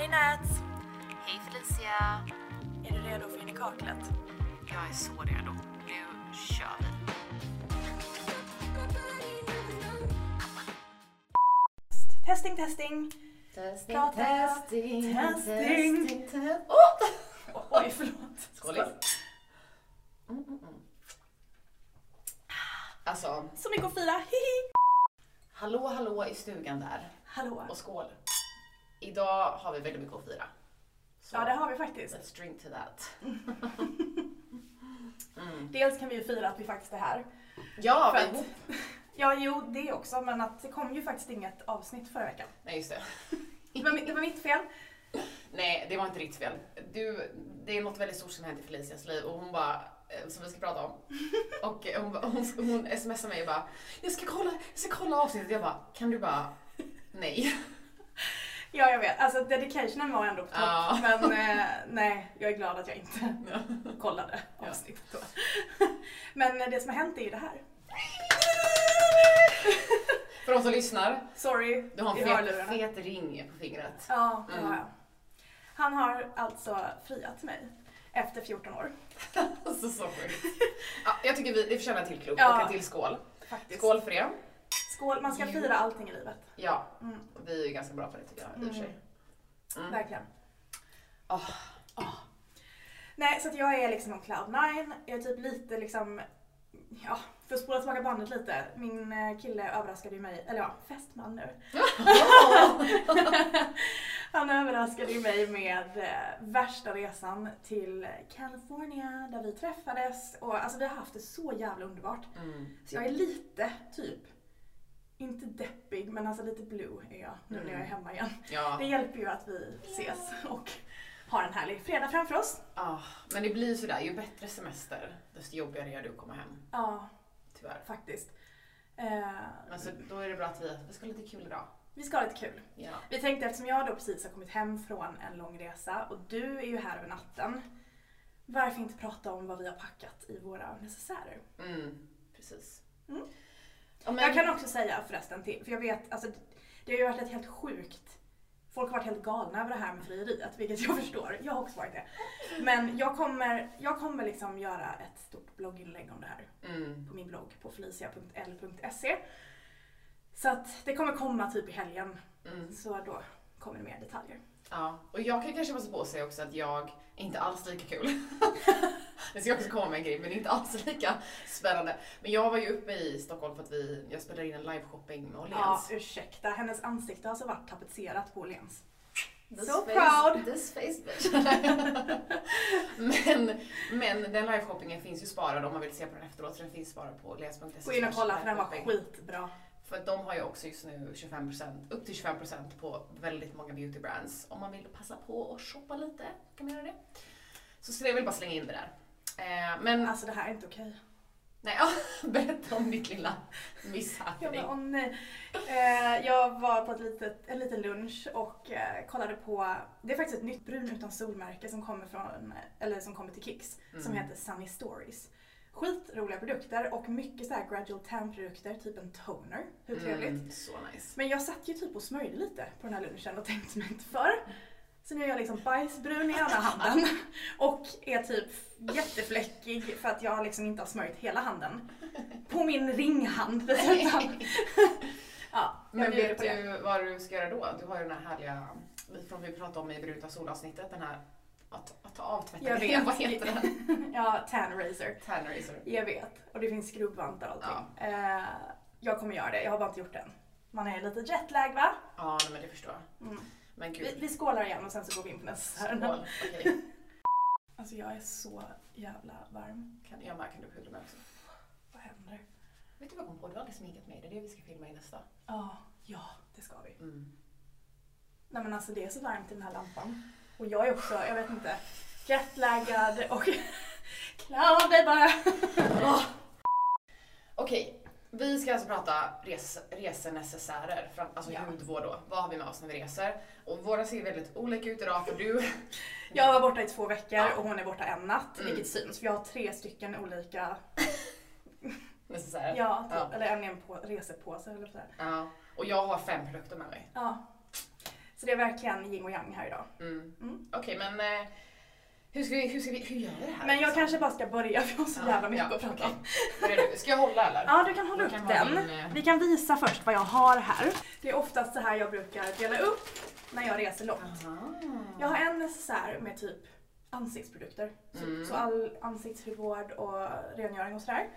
Hej Nats! Hej Felicia! Är du redo för in i kaklet? Jag är så redo. Nu kör vi. Testing, testing. Testing, Prata. testing, Testing. testing. Oh! Oj, förlåt. Skålis. Mm, mm, mm. Alltså, Så mycket att fira, hihi! hallå hallå i stugan där. Hallå. Och skål. Idag har vi väldigt mycket att fira. Så Ja, det har vi faktiskt. let's drink to that. Mm. Dels kan vi ju fira att vi faktiskt är här. Ja, För vi... att, ja, jo, det också, men att det kom ju faktiskt inget avsnitt förra veckan. Nej, just det. Det var, det var mitt fel. Nej, det var inte ditt fel. Du, det är något väldigt stort som hänt i Felicias liv och hon bara, eh, som vi ska prata om. Och eh, hon, hon, hon smsar mig och bara, jag ska kolla, jag ska kolla avsnittet. Jag bara, kan du bara, nej. Ja, jag vet. Alltså dedicationen var ändå på topp. Ja. Men eh, nej, jag är glad att jag inte Ja. kollade avsnittet då. Men det som har hänt är ju det här. För de som lyssnar, Sorry, du har en fet, fet ring på fingret. Ja, det Mm. har jag. Han har alltså friat mig efter 14 år. Alltså så sjukt. Ja, jag tycker vi, vi förtjänar en till klubb Ja. och en till skål. Faktiskt. Skål för det. Skål, man ska fira allting i livet. Ja, Mm, vi är ju ganska bra på det tycker jag i och för sig. Mm. verkligen. Åh. Nej, så att jag är liksom on cloud nine. Jag är typ lite liksom, ja, för att spola tillbaka bandet lite. Min eh, kille överraskade ju mig, eller ja, fästman nu. Han överraskade ju mig med eh, värsta resan till California där vi träffades. Och alltså vi har haft det så jävla underbart. Mm. Så jag är lite typ, inte deppig men alltså lite blue är jag nu när jag är Mm. hemma igen. Ja. Det hjälper ju att vi ses och har en härlig fredag framför oss. Ah, men det blir sådär, ju bättre semester, desto jobbigare är det att komma hem. Ja, Tyvärr. faktiskt. Eh, Men så, då är det bra att vi, vi ska ha lite kul idag. vi ska ha lite kul. Ja. Vi tänkte eftersom jag då precis har kommit hem från en lång resa och du är ju här över natten. Varför inte prata om vad vi har packat i våra necessärer? Mm, precis. Mm. Ja, men, Jag kan också säga förresten till, för jag vet, alltså det har ju varit ett helt sjukt Folk har varit helt galna över det här med frieriet, vilket jag förstår. Jag har också varit det. Men jag kommer, jag kommer liksom göra ett stort blogginlägg om det här mm, på min blogg på felicia.l.se. Så att det kommer komma typ i helgen, mm, så då kommer det mer detaljer. Ja. Och jag kan kanske passa på att säga också att jag är inte alls lika kul. det ska också komma en grej, men inte alls lika spännande. Men jag var ju uppe i Stockholm för att vi, jag spelade in en liveshopping med Ja, Åhléns. ursäkta. Hennes ansikte har alltså varit tapetserat på Åhléns. This So face- proud. This face bitch. men, men den liveshoppingen finns ju sparad om man vill se på den efteråt så den finns sparad på åhléns.se. Gå in och kolla för den var skitbra. För att de har ju också just nu 25%, upp till 25% på väldigt många beautybrands. Om man vill passa på att shoppa lite kan man göra det. Så jag väl bara slänga in det där. Eh, men Alltså det här är inte okej. nej, ja, berätta om ditt lilla bara, åh nej. Eh, jag var på ett litet, en liten lunch och eh, kollade på, det är faktiskt ett nytt brun utan solmärke som kommer från, eller som kommer till Kicks, som Mm. heter Sunny Stories. Skitroliga produkter och mycket så här gradual tan produkter, typ en toner. Hur trevligt? Mm, så nice. Men jag satt ju typ och smörjde lite på den här lunchen och tänkte mig inte för. Så nu är jag liksom bajsbrun i ena handen och är typ jättefläckig för att jag liksom inte har smörjt hela handen. På min ringhand dessutom. Ja, Men vet du vad du ska göra då? Du har ju den här härliga, från vi pratade om i Bruta solavsnittet, den här att, att ta av tvätten. Jag vet. Vad heter den? Ja, tan razor. Tannerizer. Jag vet. Och det finns skrubbvantar och allting. Eh, jag kommer göra det, jag har bara inte gjort det än. Man är lite jetlag va? Ja, nej, men det förstår jag. Mm. Men gud. Vi, vi skålar igen och sen så går vi in på nästa. Skål. Okej. Alltså jag är så jävla varm. Kan, jag med, kan du pudra mig också? Vad händer? Vet du vad jag kom på? Du har aldrig sminkat mig. Det är det vi ska filma i nästa. Ja, ja det ska vi. Mm. Nej men alltså det är så varmt i den här lampan. Och jag är också, jag vet inte, jetlaggad och cloud är bara... Åh. Okej, vi ska alltså prata res, resenecessärer, alltså Ja. hudvård då. Vad har vi med oss när vi reser? Och våra ser väldigt olika ut idag för du... Jag var borta i två veckor Ja. och hon är borta en natt, Mm. vilket syns. Vi har tre stycken olika, necessärer. ja, typ, Ja. eller en i en på, resepåse eller sådär. Ja. Och jag har fem produkter med mig. Ja. Så det är verkligen yin och yang här idag. Mm. Mm. Okej, men eh, hur, ska vi, hur, ska vi, hur gör vi det här? Men jag liksom? kanske bara ska börja för jag har så jävla mycket att prata om. Du? Ska jag hålla eller? Ja, du kan hålla Då upp kan den. din, eh, Vi kan visa först vad jag har här. Det är oftast så här jag brukar dela upp när jag reser långt. Aha. Jag har en necessär med typ ansiktsprodukter. Så, Mm. så all ansiktshudvård och rengöring och sådär.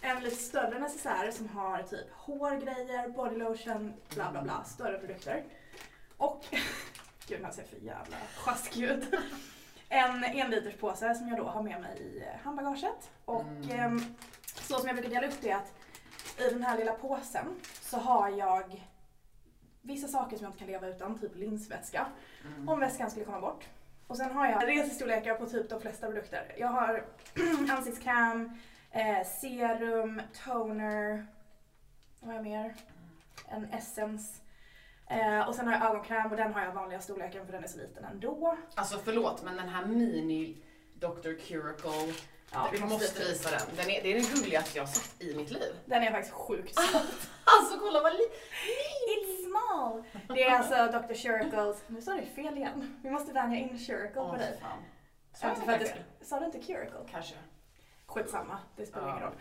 En lite större necessär som har typ hårgrejer, bodylotion, bla bla bla, större produkter. Och, gud den här ser för jävla sjaskig ut. En enliters påse som jag då har med mig i handbagaget. Och Mm. ehm, så som jag brukar dela upp det är att i den här lilla påsen så har jag vissa saker som jag inte kan leva utan, typ linsvätska. Mm. Om väskan skulle komma bort. Och sen har jag resestorlekar på typ de flesta produkter. Jag har ansiktskräm, eh, serum, toner, vad har jag mer? En essence. Eh, och sen har jag ögonkräm och den har jag vanliga storleken för den är så liten ändå. Alltså förlåt, men den här mini Dr. Curicle, Ja, vi måste visa den. den är, det är den gulligaste jag har sett i mitt liv. Den är faktiskt sjukt söt. Alltså kolla vad li... It's small! Det är alltså Dr. Shuricles, nu sa du fel igen. Vi måste vänja in Shuricle Åh, på dig. fan. Sa jag Inte för att inte det, sa du inte Curicle? Kanske. Skitsamma, det spelar Ja. ingen roll.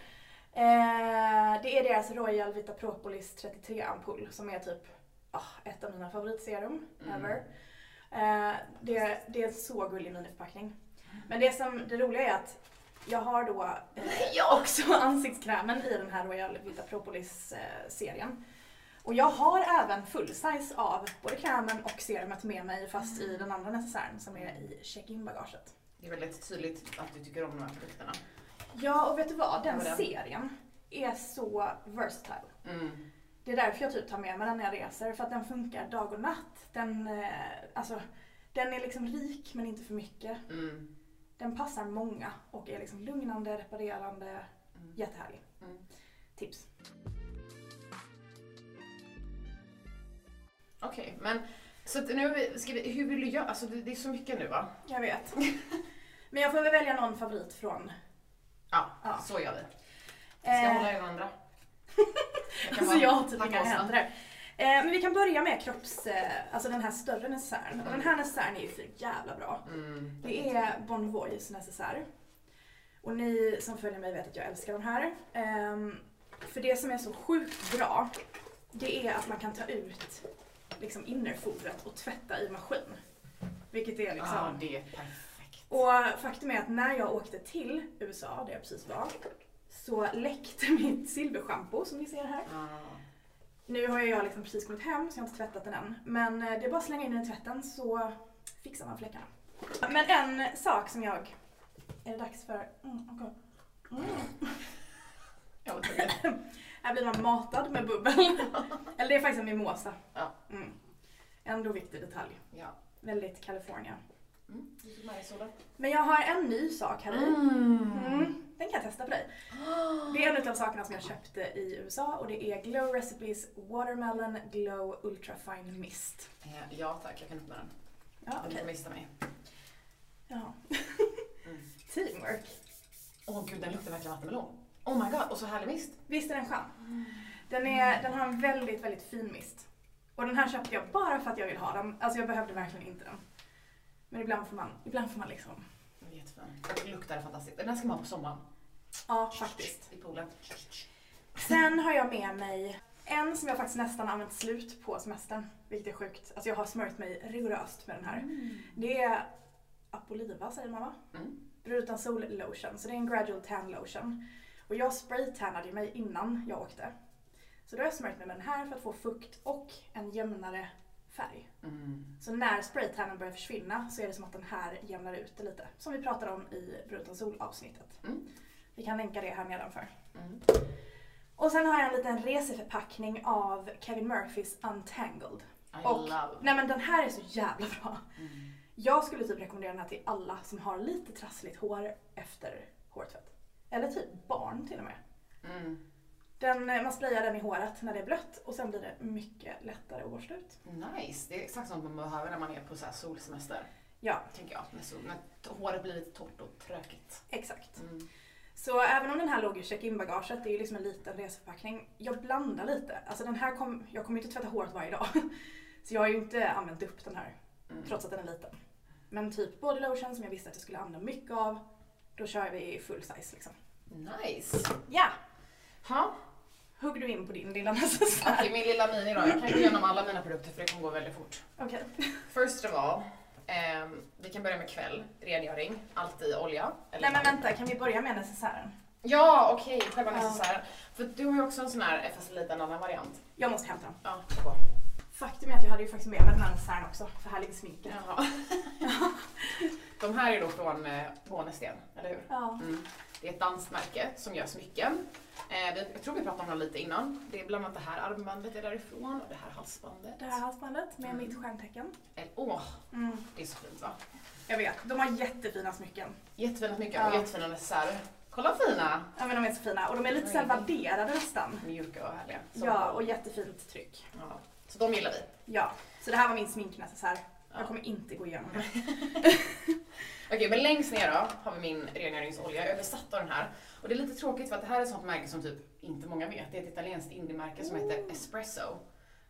Eh, det är deras Royal Vita Propolis 33 ampull som är typ ah, ett av mina favoritserum Mm. ever. Eh, det, det är så gullig miniförpackning. Men det som det roliga är att jag har då eh, också ansiktskrämen i den här Royal Vita Propolis eh, serien. Och jag har även full size av både krämen och serumet med mig fast i den andra necessären som är i check-in-bagaget. Det är väldigt tydligt att du tycker om de här produkterna. Ja, och vet du vad? Den? serien är så versatile. Mm. Det är därför jag typ tar med mig den när jag reser, för att den funkar dag och natt. Den, eh, alltså, den är liksom rik men inte för mycket. Mm. Den passar många och är liksom lugnande, reparerande, Mm. jättehärlig. Mm. Tips. Okej, men så nu ska vi, hur vill du göra? Alltså det, det är så mycket nu va? Jag vet. Men jag får väl välja någon favorit från... Ja, Ja. så gör vi. Ska jag Eh, hålla i den andra? Jag kan Alltså jag har typ inga händer. Eh, men vi kan börja med kropps... Eh, alltså den här större necessären. Och den här necessären är ju för jävla bra. Mm. Det är Bon necessär. Och ni som följer mig vet att jag älskar de här. Ehm, för det som är så sjukt bra, det är att man kan ta ut liksom innerfodret och tvätta i maskin. Vilket är liksom... Ja, det är perfekt. Och faktum är att när jag åkte till USA, där jag precis var, så läckte mitt silverschampo som ni ser här. Ja. Nu har jag liksom precis kommit hem så jag har inte tvättat den än. Men eh, det är bara att slänga in den i tvätten så fixar man fläckarna. Men en sak som jag... Är det dags för... Mm, okej. mm. Jag var tvungen. Här blir man matad med bubbel. Eller det är faktiskt en mimosa. Ja. Mm. Ändå viktig detalj. Ja. Väldigt California. Mm. Men jag har en ny sak här i. Mm. Den kan jag testa på dig. Det är en av sakerna som jag köpte i USA och det är Glow Recipes Watermelon Glow Ultra Fine Mist. Eh, Ja tack, jag kan öppna den. Ja, Du okej. får mista mig. Ja. Mm. Teamwork. Åh gud, den luktar verkligen vattenmelon. Oh my god, och så härlig mist. Visst är den skön? Den, är, den har en väldigt, väldigt fin mist. Och den här köpte jag bara för att jag vill ha den. Alltså jag behövde verkligen inte den. Men ibland får man, ibland får man liksom... Jättefin. Och luktar fantastiskt. Den här ska man ha på sommaren. Ja, faktiskt. I poolen. Sen har jag med mig en som jag faktiskt nästan använt slut på semestern. Vilket är sjukt. Alltså jag har smörjt mig rigoröst med den här. Det är Apoliva säger man va? Mm. Brutan Sol Lotion. Så det är en gradual tan lotion. Och jag spraytannade mig innan jag åkte. Så då har jag smörjt mig med den här för att få fukt och en jämnare färg. Mm. Så när spraytannen börjar försvinna så är det som att den här jämnar ut det lite. Som vi pratade om i Brutan Sol avsnittet. Mm. Vi kan länka det här nedanför. Mm. Och sen har jag en liten reseförpackning av Kevin Murphys Untangled. I Och- love. Nej men den här är så jävla bra. Mm. Jag skulle typ rekommendera den här till alla som har lite trassligt hår efter hårtvätt. Eller typ barn till och med. Mm. Den, man sprayar den i håret när det är blött och sen blir det mycket lättare att borsta ut. Nice, det är exakt sånt man behöver när man är på så här solsemester. Ja, Tänker jag. När, sol, när håret blir lite torrt och trökigt. exakt. Mm. Så även om den här låg i check-in-bagaget, det är ju liksom en liten reseförpackning. Jag blandar lite. Alltså den här kom, jag kommer inte tvätta håret varje dag. Så jag har ju inte använt upp den här, Mm. trots att den är liten. Men typ body lotion som jag visste att jag skulle använda mycket av, då kör vi full size liksom. Nice. Ja! Ha. Hugger du in på din lilla necessär? Okej, min lilla mini då. Jag kan gå igenom alla mina produkter för det kommer gå väldigt fort. Okej. First of all, ehm, vi kan börja med kväll, rengöring, alltid olja. eller- Nej men vänta, kan vi börja med necessären? Ja, okej, själva Ja. necessären. För du har ju också en sån här, fast lite en annan variant. Jag måste hämta dem. Ja. Faktum är att jag hade ju faktiskt med mig den här necessären också, för här ligger sminket. Jaha. De här är då från eh, Månesten, eller hur? Ja. Mm. Det är ett danskt märke som gör smycken. Eh, jag tror vi pratade om det lite innan. Det är bland annat det här armbandet är därifrån och det här halsbandet. Det här halsbandet med Mm. mitt stjärntecken. Åh, Mm. det är så fint va? Jag vet, de har jättefina smycken. Jättefina smycken Ja. och jättefina necessärer. Kolla fina! Ja men de är så fina och de är lite så här vadderade nästan. Mjuka och härliga. Så- Ja, och jättefint tryck. ja. Så de gillar vi. Ja, så det här var min sminknecessär. Ja. Jag kommer inte gå igenom det. Okej, men längst ner då har vi min rengöringsolja. Jag är besatt av den här. Och det är lite tråkigt för att det här är ett sånt märke som typ inte många vet. Det är ett italienskt indiemärke som heter Espresso.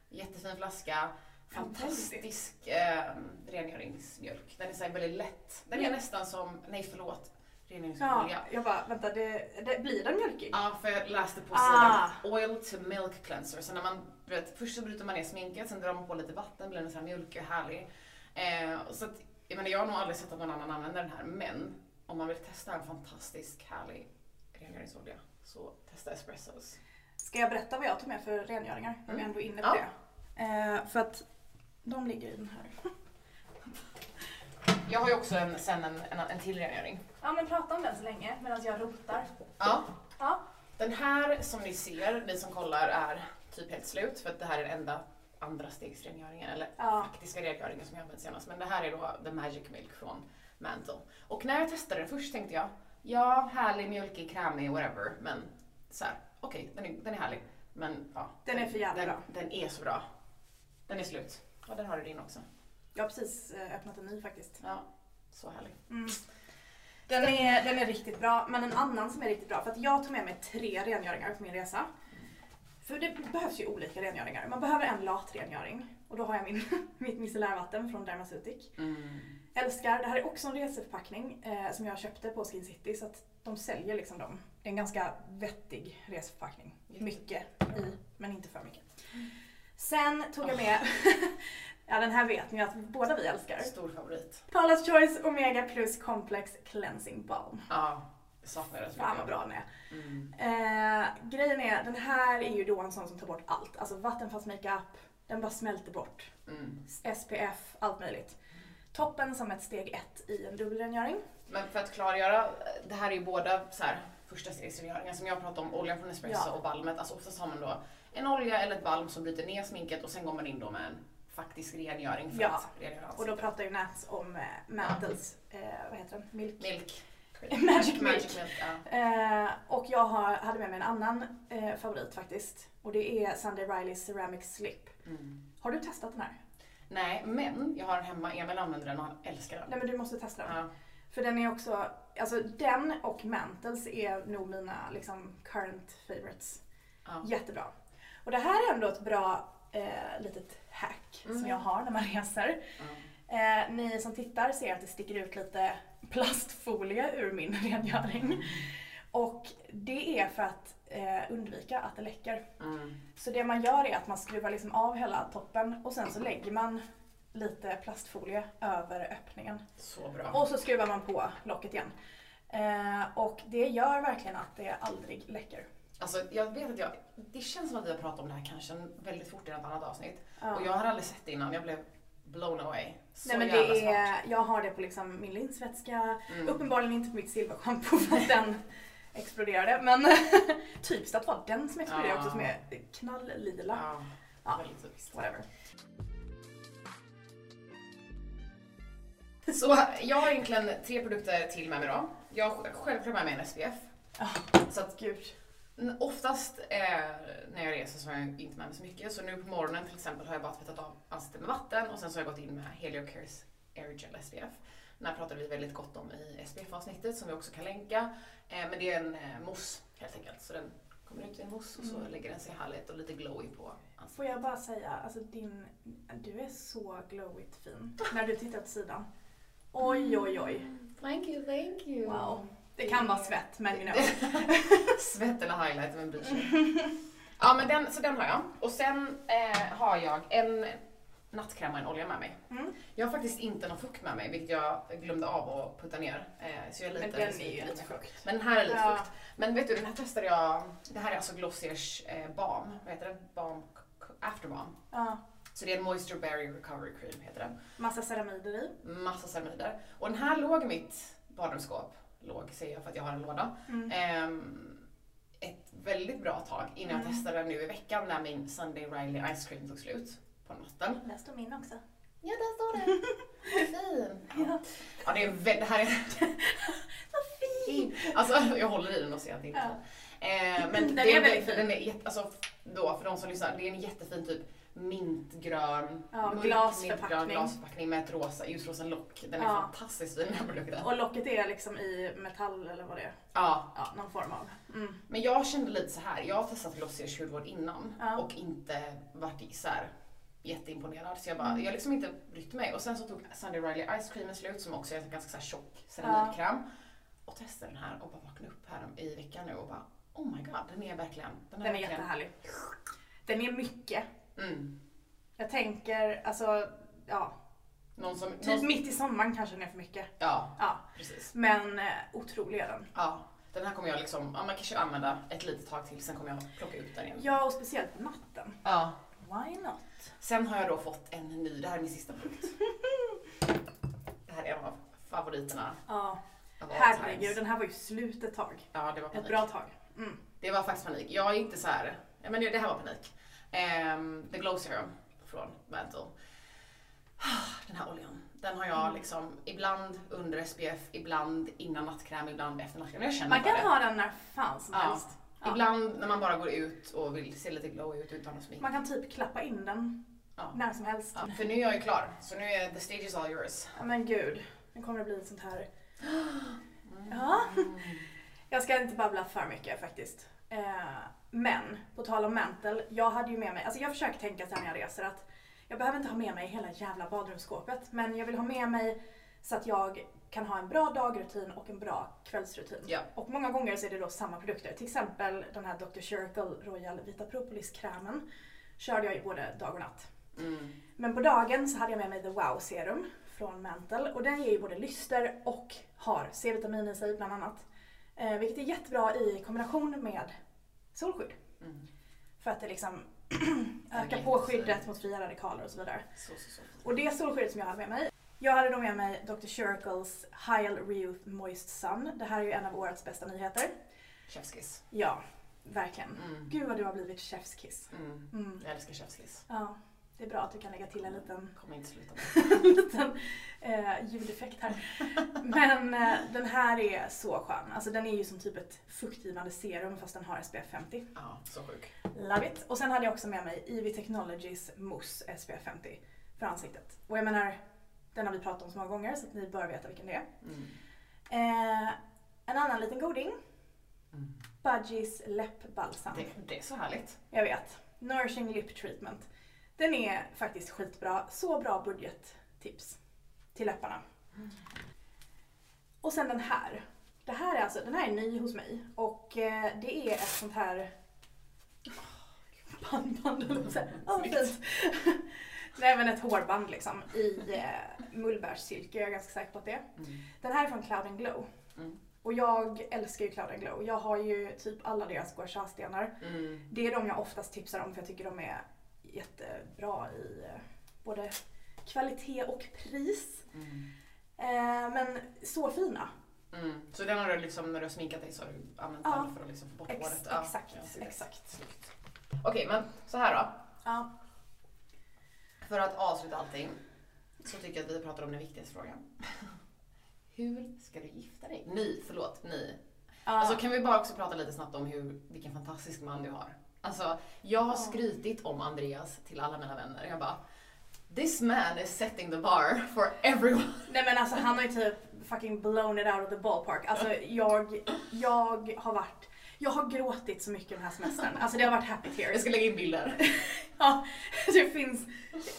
Jättefin flaska. Fantastisk eh, rengöringsmjölk. Den är så väldigt lätt. Den är Mm. nästan som, nej förlåt, Ja, rengöringsolja. jag bara, vänta, det, det, blir den mjölkig? Ja, för jag läste på Ah. sidan. Oil to milk cleanser. Så när man, vet, först så bryter man ner sminket, sen drar man på lite vatten, blir den så här mjölkig och härlig. Eh, så att, jag, menar, jag har nog aldrig sett att någon annan använder den här, men om man vill testa en fantastisk härlig rengöringsolja så testa espressos. Ska jag berätta vad jag tog med för rengöringar? När vi Mm. ändå är inne på Ja. det. Eh, för att de ligger i den här. Jag har ju också en, sen en, en, en till rengöring. Ja men prata om den så länge medan jag rotar. Ja. Ja. Den här som ni ser, ni som kollar, är typ helt slut för att det här är den enda andra stegsrengöringen, eller Ja. faktiska rengöringen som jag använt senast. Men det här är då The Magic Milk från Mantle. Och när jag testade den först tänkte jag, ja, härlig, mjölkig, krämig, whatever. Men så här, okej, den, är, den är härlig. Men ja. Den är för jävla den, bra. Den är så bra. Den är slut. Ja, den har du din också. Jag har precis eh, öppnat en ny faktiskt. Ja, så härlig. Mm. Den, är, den är riktigt bra, men en annan som är riktigt bra, för att jag tog med mig tre rengöringar på min resa. För det behövs ju olika rengöringar. Man behöver en latrengöring och då har jag min, mitt micellärvatten från Dermaceutic. Mm. Älskar, det här är också en reseförpackning eh, som jag köpte på Skin City så att de säljer liksom dem. Det är en ganska vettig reseförpackning. Mycket i, men inte för mycket. Sen tog jag med, ja den här vet ni att båda vi älskar. Stor favorit. Paula's Choice Omega Plus Complex Cleansing Balm. Ja, jag saknar den så Fan vad mycket. bra den är. Mm. Eh, grejen är, den här är ju då en sån som tar bort allt. Alltså vattenfast makeup, den bara smälter bort. Mm. SPF, allt möjligt. Toppen som ett steg ett i en dubbelrengöring. Men för att klargöra, det här är ju båda så här, första stegsrengöringar som jag pratade om, oljan från espresso Ja. och balmet. Alltså oftast har man då en olja eller ett balm som bryter ner sminket och sen går man in då med en faktisk rengöring för Ja. att rengöra Och då ansiktet. pratar ju Nats om eh, Mantles, eh, vad heter den? Milk. Milk. Magic Magic Milk. milk ja. Eh, och jag har, hade med mig en annan eh, favorit faktiskt. Och det är Sunday Rileys Ceramic Slip. mm. Har du testat den här? Nej, men jag har den hemma. Emil använder den och han älskar den. Nej men du måste testa den. Ja. För den är också, alltså den och Mantles är nog mina liksom current favorites. Ja. Jättebra. Och det här är ändå ett bra eh, litet hack Mm. som jag har när man reser. Ja. Eh, ni som tittar ser att det sticker ut lite plastfolie ur min rengöring. Och det är för att eh, undvika att det läcker. Mm. Så det man gör är att man skruvar liksom av hela toppen och sen så lägger man lite plastfolie över öppningen. Så bra. Och så skruvar man på locket igen. Eh, och det gör verkligen att det aldrig läcker. Alltså, jag vet att jag, det känns som att vi har pratat om det här kanske väldigt fort i något annat avsnitt. Ja. Och jag har aldrig sett det innan. Jag blev blown away. Så Nej men jävla det smart. är, jag har det på liksom min linsvätska, Mm. uppenbarligen inte på mitt silverschampo för att den exploderade. Men typiskt att vara den som exploderar Ja. också som är knalllila. Ja, Ja. väldigt typiskt. Whatever. Så jag har egentligen tre produkter till med mig då. Jag har självklart med mig en SPF. Ja. Så att Gud. Oftast eh, när jag reser så har jag inte med mig så mycket. Så nu på morgonen till exempel har jag bara tvättat av ansiktet med vatten och sen så har jag gått in med Helio Cares Air Gel SPF. Den här pratade vi väldigt gott om i SPF-avsnittet som vi också kan länka. Eh, men det är en eh, mousse helt enkelt så den Kommer ut i en mousse och så Mm. lägger den sig härligt och lite glowy på ansiktet. Får jag bara säga, alltså din, du är så glowigt fin när du tittar åt sidan. Oj, oj, oj. Thank you, thank you. Wow. Det kan vara svett, men you know. Svett eller highlight, vem bryr sig? ja men den, så den har jag. Och sen eh, har jag en nattkräm och en olja med mig. Mm. Jag har faktiskt inte någon fukt med mig, vilket jag glömde av att putta ner. Eh, så jag är lite Men den är ju lite fukt. Men den här är lite Ja. fukt. Men vet du, den här testade jag. Det här är alltså Glossiers eh, balm. Vad heter det? Balm, after balm. Ja, Så det är en Moisture Barrier Recovery Cream heter den. massa ceramider i. Massa ceramider. Och den här låg i mitt badrumsskåp. Låg säger jag för att jag har en låda. Mm. Ehm, ett väldigt bra tag innan jag Mm. testade den nu i veckan när min Sunday Riley Ice Cream tog slut på natten. Där står min också. Ja, där står det. Vad fin. Ja. Ja, det är väldigt, det här är Vad fin! Alltså jag håller i den och ser att det inte är Ja. eh, Men Den det är väldigt fin. Den är jätte, alltså då för de som lyssnar, det är en jättefin typ mintgrön, Ja, glasförpackning. glasförpackning med ett rosa, ljusrosa lock. Den är Ja. fantastiskt fin den här produkten. Och locket är liksom i metall eller vad det är. Ja, Ja, någon form av. Mm. men jag kände lite så här. jag har testat Glossiers hudvård innan Ja. och inte varit så här jätteimponerad. Så jag bara, Mm. jag har liksom inte brytt mig. Och sen så tog Sunday Riley Ice Creamen slut som också är en ganska så här tjock ceramidkräm. Och testade den här och bara vaknade upp här i veckan nu och bara oh my god, den är verkligen, den är, Den är verkligen, jättehärlig. Den är mycket. Mm. Jag tänker, alltså, ja. Någon som, Typ någon, mitt i sommaren kanske den är för mycket. ja, Ja, precis. men eh, otrolig är den. Ja, den här kommer jag liksom, ja, man kanske använda ett litet tag till, sen kommer jag plocka ut den igen. Ja, och speciellt på natten. Ja. Why not? Sen har jag då fått en ny, det här är min sista produkt. Det här är en av favoriterna Ja, herregud. Den här var ju slut ett tag. Ja, det var Ett panik. bra tag. Mm. Det var faktiskt panik. Jag är inte så här. Ja, men det här var panik. Ehm, The Glow Serum från Mantle. Den här oljan. Den har jag Mm. liksom ibland under SPF, ibland innan nattkräm, ibland efter nattkräm. Jag känner Man kan det. ha den när fan som Ja. helst. Ja. Ibland när man bara går ut och vill se lite glow ut utan att smink. Man kan typ klappa in den Ja. när som helst. Ja, för nu är jag ju klar. Så nu är the stage is all yours. Ja, men gud. Nu kommer det bli ett sånt här... Ja. Jag ska inte babbla för mycket faktiskt. Men, på tal om mantel. Jag hade ju med mig, alltså jag försöker tänka här när jag reser att jag behöver inte ha med mig hela jävla badrumsskåpet. Men jag vill ha med mig så att jag kan ha en bra dagrutin och en bra kvällsrutin. Ja. Och många gånger så är det då samma produkter. Till exempel den här Dr. Circle Royal Vita Propolis-krämen körde jag ju både dag och natt. Mm. Men på dagen så hade jag med mig The Wow Serum från Mantle och den ger ju både lyster och har C-vitamin i sig bland annat. Eh, vilket är jättebra i kombination med solskydd. Mm. För att det liksom ökar på skyddet mot fria radikaler och så vidare. Så, så, så. Och det solskyddet som jag hade med mig. Jag hade då med mig Dr. Circles Hyal Reuth Moist Sun. Det här är ju en av årets bästa nyheter. Chefskiss. Ja, verkligen. Mm. Gud vad du har blivit chefskiss. Mm. Mm. Jag älskar chefskiss. Ja, det är bra att du kan lägga till en liten Kommer inte sluta. en liten eh, ljudeffekt här. Men eh, den här är så skön. Alltså den är ju som typ ett fuktgivande serum fast den har SPF 50. Ja, så sjuk. Love it! Och sen hade jag också med mig EV Technologies Mousse SPF 50 för ansiktet. Och jag menar, den har vi pratat om så många gånger så att ni bör veta vilken det är. Mm. Eh, en annan liten goding. Mm. Budgies läppbalsam. Det, det är så härligt. Jag vet. Nourishing Lip Treatment. Den är faktiskt skitbra. Så bra budgettips till läpparna. Och sen den här. Det här är alltså, den här är ny hos mig och eh, det är ett sånt här bandband eller jag? Åh, vad fint. Nej men ett hårband liksom i eh, mullbärssilke, jag är ganska säker på att det är. Mm. Den här är från Cloud and Glow. Mm. Och jag älskar ju Cloud and Glow. Jag har ju typ alla deras gua sha-stenar. Mm. Det är de jag oftast tipsar om för jag tycker de är jättebra i eh, både kvalitet och pris. Mm. Eh, men så fina. Mm. Så den har du liksom, när du har sminkat dig så har du använt Ja. den för att liksom få bort Ex- håret? Ja, exakt, det. exakt. Okej, men så här då. Ja. För att avsluta allting så tycker jag att vi pratar om den viktigaste frågan. Hur ska du gifta dig? Ni, förlåt, ni. Ja. Alltså kan vi bara också prata lite snabbt om hur, vilken fantastisk man du har. Alltså, jag har skrytit om Andreas till alla mina vänner. Jag bara, this man is setting the bar for everyone. Nej men alltså han har ju typ fucking blown it out of the ballpark. Alltså jag, jag har varit, Jag har gråtit så mycket den här semestern. Alltså det har varit happy tears. Jag ska lägga in bilder. Ja, det finns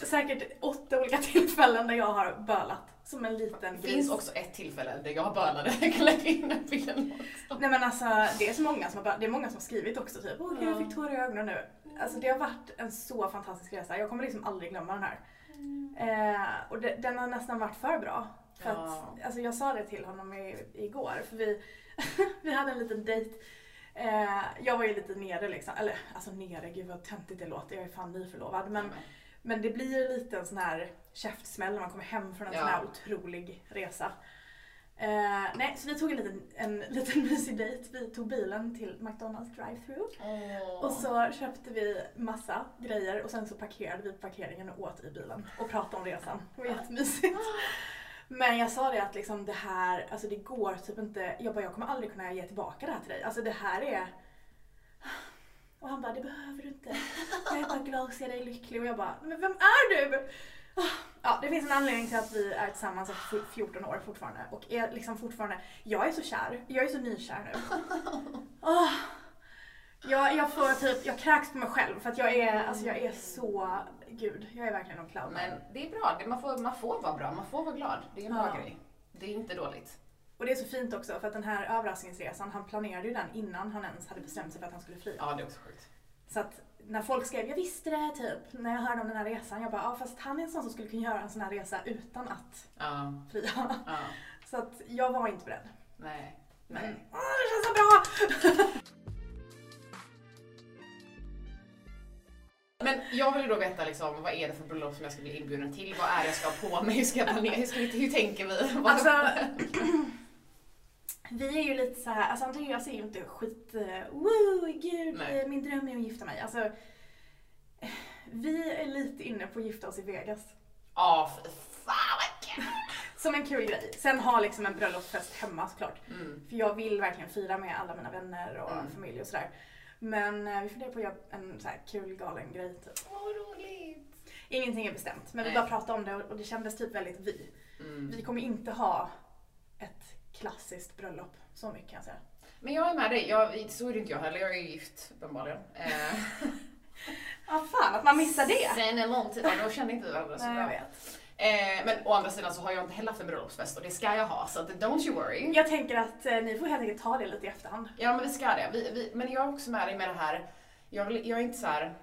säkert åtta olika tillfällen där jag har bölat som en liten Det finns också ett tillfälle där jag bölade. Jag kan lägga in den bilden också. Nej men alltså det är så många som har, det är många som har skrivit också typ åh gud jag fick tårar i ögonen nu. Alltså det har varit en så fantastisk resa. Jag kommer liksom aldrig glömma den här. Eh, och det, den har nästan varit för bra. För Ja. att, alltså jag sa det till honom i, igår för vi, vi hade en liten dejt. Eh, jag var ju lite nere liksom, eller alltså nere, gud vad töntigt det låter, jag är fan nyförlovad. Men, men det blir ju lite en sån här käftsmäll när man kommer hem från en Ja. sån här otrolig resa. Eh, nej, så vi tog en liten, en liten mysig dejt. Vi tog bilen till McDonalds drive-thru. Åh. Och så köpte vi massa grejer och sen så parkerade vi på parkeringen och åt i bilen och pratade om resan. Det var jättemysigt. Men jag sa det att liksom det här, alltså det går typ inte, jag bara jag kommer aldrig kunna ge tillbaka det här till dig. Alltså det här är... Och han bara, det behöver du inte. Jag är bara glad att se dig lycklig och jag bara, men vem är du? Ja, det finns en anledning till att vi är tillsammans efter 14 år fortfarande och är liksom fortfarande, jag är så kär, jag är så nykär nu. Åh. Jag, jag får typ, jag kräks på mig själv för att jag är, alltså jag är så, gud, jag är verkligen en clown. Men det är bra, man får, man får vara bra, man får vara glad. Det är en bra Ja. grej. Det är inte dåligt. Och det är så fint också för att den här överraskningsresan, han planerade ju den innan han ens hade bestämt sig för att han skulle fria. Ja, det är också sjukt. Så att när folk skrev jag visste det typ, när jag hörde om den här resan, jag bara ja fast han är en sån som skulle kunna göra en sån här resa utan att Ja, fria. ja. Så att jag var inte beredd. Nej. Men Nej. åh, det känns så bra! Men jag vill ju då veta liksom, vad är det för bröllop som jag ska bli inbjuden till? Vad är det jag ska ha på mig? Hur ska jag planera? Hur, ska vi, hur tänker vi? Alltså, vi är ju lite så här, alltså Andreas är ju inte skit, uh, woo, gud, Nej. eh, min dröm är att gifta mig. Alltså, eh, vi är lite inne på att gifta oss i Vegas. Ja, fy fan vad kul! Som en kul grej. Sen ha liksom en bröllopsfest hemma såklart. Mm. För jag vill verkligen fira med alla mina vänner och Mm. familj och sådär. Men eh, vi funderar på att göra en så här kul galen grej typ. Åh, vad roligt! Ingenting är bestämt men vi Nej. bara pratade om det och och det kändes typ väldigt vi. Mm. Vi kommer inte ha ett klassiskt bröllop. Så mycket kan jag säga. Men jag är med dig. Jag, så är det inte jag heller. Jag är ju gift uppenbarligen. Eh, Ja fan att man missar det. Sen en lång tid, ja, då kände inte vi varandra så bra. Eh, men å andra sidan så har jag inte heller haft en bröllopsfest och det ska jag ha så don't you worry. Jag tänker att eh, ni får helt enkelt ta det lite i efterhand. Ja men vi ska det. Vi, vi, men jag är också med dig med det här, jag, vill, jag är inte så här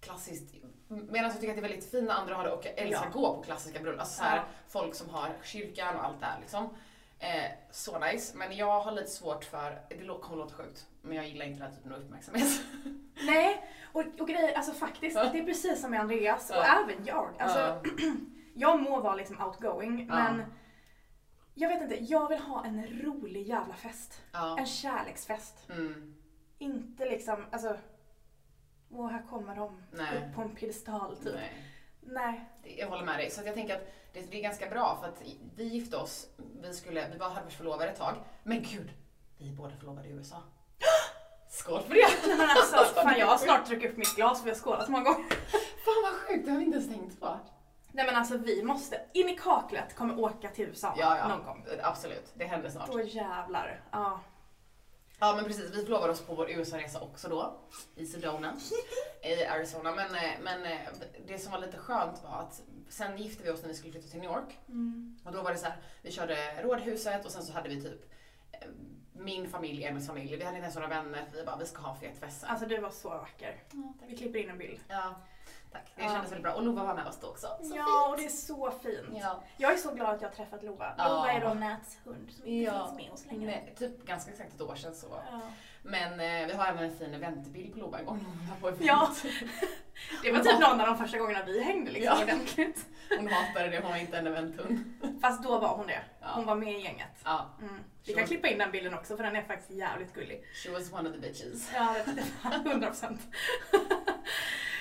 klassiskt, medan jag tycker att det är väldigt fint när andra har det och jag älskar Ja. att gå på klassiska bröllop. Alltså så här, Ja. folk som har kyrkan och allt det här liksom. Eh, så nice. Men jag har lite svårt för, det kommer låta sjukt, men jag gillar inte den här typen av uppmärksamhet. Nej, och, och grejer, alltså faktiskt, Ja. det är precis som med Andreas och Ja. även jag. Alltså, Ja. jag må vara liksom outgoing men jag vet inte, jag vill ha en rolig jävla fest. En kärleksfest. Mm. Inte liksom, alltså, åh här kommer de Nej. upp på en piedestal typ. Nej. Nej. Jag håller med dig. Så jag tänker att det, det är ganska bra för att vi gifte oss, vi, skulle, vi var hade förlovade ett tag. Men gud, vi är båda förlovade i USA. Skål för det! Nej, men alltså, fan jag har snart druckit upp mitt glas för vi har skålat så många gånger. Fan vad sjukt, det har vi inte ens tänkt på. Nej men alltså vi måste, in i kaklet kommer åka till USA Ja, ja. någon gång. Absolut, det händer snart. Då jävlar. Ja. Ja men precis, vi förlovade oss på vår USA-resa också då. I Sedona. I Arizona. Men, eh, men eh, det som var lite skönt var att sen gifte vi oss när vi skulle flytta till New York. Mm. Och då var det så här, vi körde rådhuset och sen så hade vi typ eh, min familj, Emils familj. Vi hade inte ens några vänner. Vi bara, vi ska ha en fet fest. Alltså du var så vacker. Vi klipper in en bild. Ja, tack. Det Ja. kändes väldigt bra. Och Lova var med oss då också. Så ja, och fint. det är så fint. Ja. Jag är så glad att jag har träffat Lova. Ja. Lova är då Nats hund som inte Ja. finns med oss längre. Nej, typ ganska exakt ett år sedan så. Ja. Men eh, vi har även en fin eventbild på Lova en gång när hon var på event. Ja. Det var typ någon av de första gångerna vi hängde liksom Ja. ordentligt. Hon hatade det, hon var inte en eventhund. Fast då var hon det. Ja. Hon var med i gänget. Ja, Mm. Vi kan klippa in den bilden också för den är faktiskt jävligt gullig. she was one of the bitches. Ja, det- 100 procent.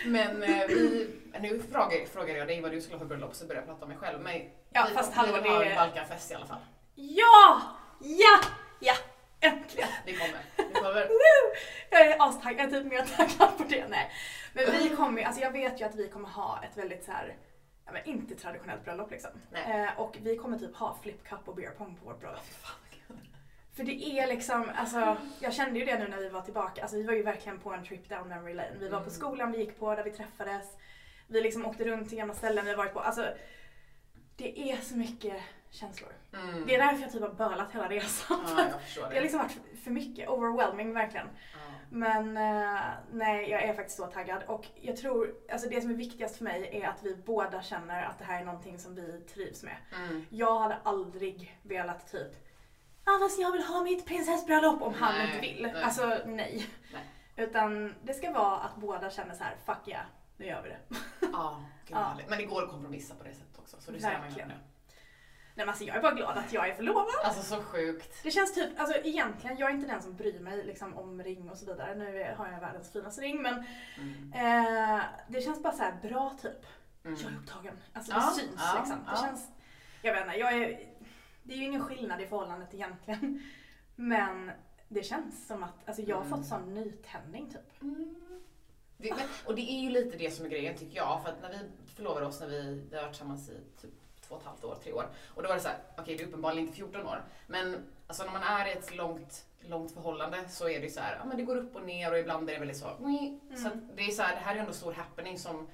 Men eh, vi, nu frågar, frågar jag dig vad du skulle ha för bröllop så börjar jag prata om mig själv. Men Ja, vi, fast vi hallå, vill ha det- en Balkanfest i alla fall. Ja! Ja! Ja! Äntligen! Det kommer. Det kommer. Jag är astaggad, jag är typ mer taggad på det. Nej. Men vi kommer ju- alltså jag vet ju att vi kommer ha ett väldigt så här, ja, men inte traditionellt bröllop liksom. Eh, och vi kommer typ ha flip cup och beer pong på vårt bröllop. För det är liksom, alltså jag kände ju det nu när vi var tillbaka, alltså vi var ju verkligen på en trip down memory lane. Vi var på Mm. skolan vi gick på, där vi träffades. Vi liksom åkte runt till gamla ställen vi har varit på. Alltså det är så mycket känslor. Mm. Det är därför jag typ har bölat hela resan. Ja, det. Det har liksom varit för mycket, overwhelming verkligen. Ja. Men eh, nej, jag är faktiskt så taggad. Och jag tror, alltså det som är viktigast för mig är att vi båda känner att det här är någonting som vi trivs med. Mm. Jag hade aldrig velat typ, ah, fast jag vill ha mitt prinsessbröllop om han Nej, inte vill. nej. Alltså nej. Nej. Utan det ska vara att båda känner så här, fuck yeah, nu gör vi det. Ja, gud Ja. Men det går att kompromissa på det sättet också. Så det ser man. Nej men alltså jag är bara glad att jag är förlovad. Alltså så sjukt. Det känns typ, alltså egentligen, jag är inte den som bryr mig liksom, om ring och så vidare. Nu har jag världens finaste ring men Mm. eh, det känns bara så här bra typ. Mm. Jag är upptagen. Alltså Ja, det syns ja, liksom. Det ja. känns, jag vet inte, jag är, det är ju ingen skillnad i förhållandet egentligen. Men det känns som att, alltså jag har Mm. fått sån nytändning typ. Mm. Det, men, och det är ju lite det som är grejen tycker jag. För att när vi förlovade oss, när vi, vi har varit tillsammans i typ två och ett halvt år, tre år. Och då var det så här, okej det är uppenbarligen inte 14 år. Men alltså när man är i ett långt, långt förhållande så är det så här, ja men det går upp och ner och ibland är det väldigt så, mm. Så det är så här, det här är ändå stor happening som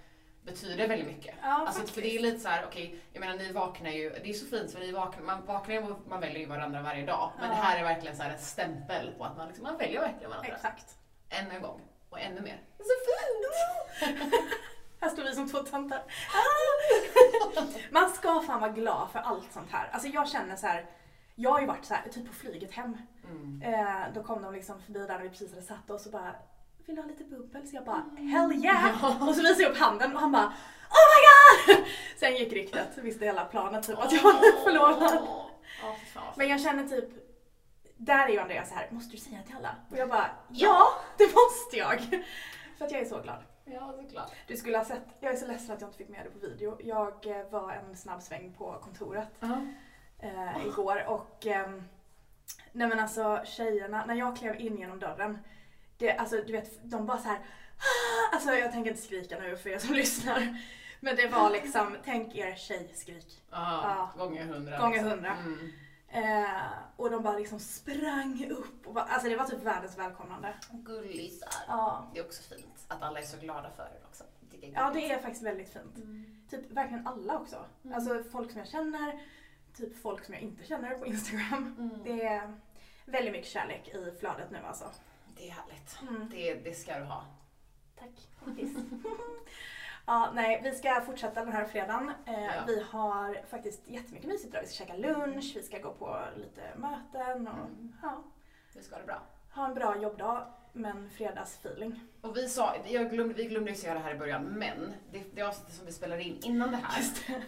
betyder väldigt mycket. Ja Alltså faktiskt. för det är lite så här, okej, jag menar ni vaknar ju, det är så fint för ni vaknar, man vaknar ju och man väljer ju varandra varje dag. Men Ja. det här är verkligen så här en stämpel på att man, liksom, man väljer verkligen varandra. Exakt. Ännu en gång. Och ännu mer. Så fint! Här står vi som två tanter. Man ska fan vara glad för allt sånt här. Alltså jag känner så här. Jag har ju varit så här, typ på flyget hem. Mm. Eh, då kom de liksom förbi där när vi precis hade satt oss och bara Vill du ha lite bubbel? Så jag bara Hell yeah! Och så visade jag upp handen och han bara Oh my god! Sen gick ryktet, visste hela planet typ att jag var förlovad. Ja, fy fan vad Men jag känner typ Där är ju Andreas så här, måste du säga till alla? Och jag bara Ja, det måste jag! För att jag är så glad. Ja, såklart. Du skulle ha sett, jag är så ledsen att jag inte fick med det på video. Jag eh, var en snabb sväng på kontoret eh, igår och ehm, nej men alltså tjejerna, när jag klev in genom dörren, det, alltså du vet, de bara så här. "Ah!" Alltså jag tänker inte skrika nu för er som lyssnar. Men det var liksom, tänk er tjejskrik. Ja, gånger hundra. Gånger liksom. hundra. Mm. Eh, och de bara liksom sprang upp och bara, alltså det var typ världens välkomnande. Gullisar. Ja. Det är också fint att alla är så glada för det också. Det ja, gulligt. det är faktiskt väldigt fint. Mm. Typ verkligen alla också. Mm. Alltså folk som jag känner, typ folk som jag inte känner på Instagram. Mm. Det är väldigt mycket kärlek i flödet nu alltså. Det är härligt. Mm. Det, det ska du ha. Tack. Faktiskt. ja, nej, vi ska fortsätta den här fredagen. Eh, Ja. Vi har faktiskt jättemycket mysigt idag. Vi ska käka lunch, vi ska gå på lite möten och Mm. ja, Det ska det bra. ha en bra jobbdag. Men fredagsfeeling. Och vi sa, jag glömde, vi glömde ju säga det här i början, men det, det avsnittet som vi spelar in innan det här,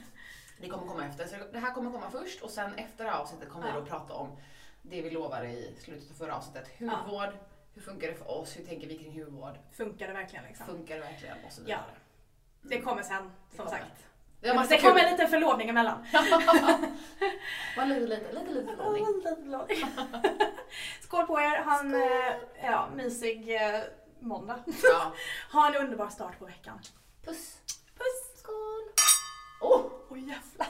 det kommer komma efter. Så det här kommer komma först och sen efter det här avsnittet kommer vi Ja. då prata om det vi lovade i slutet av förra avsnittet. Hudvård, hur funkar det för oss, hur tänker vi kring hudvård, Funkar det verkligen liksom? funkar det verkligen och så vidare. Ja. Det kommer sen, som kommer. sagt. Det, var Det, kommer lite förlovning emellan. Lite, lite, lite, lite förlovning. Skål på er, ha en eh, ja, mysig eh, måndag. Ja. Ha en underbar start på veckan. Puss. Puss! Skål. Åh! Oj jävlar.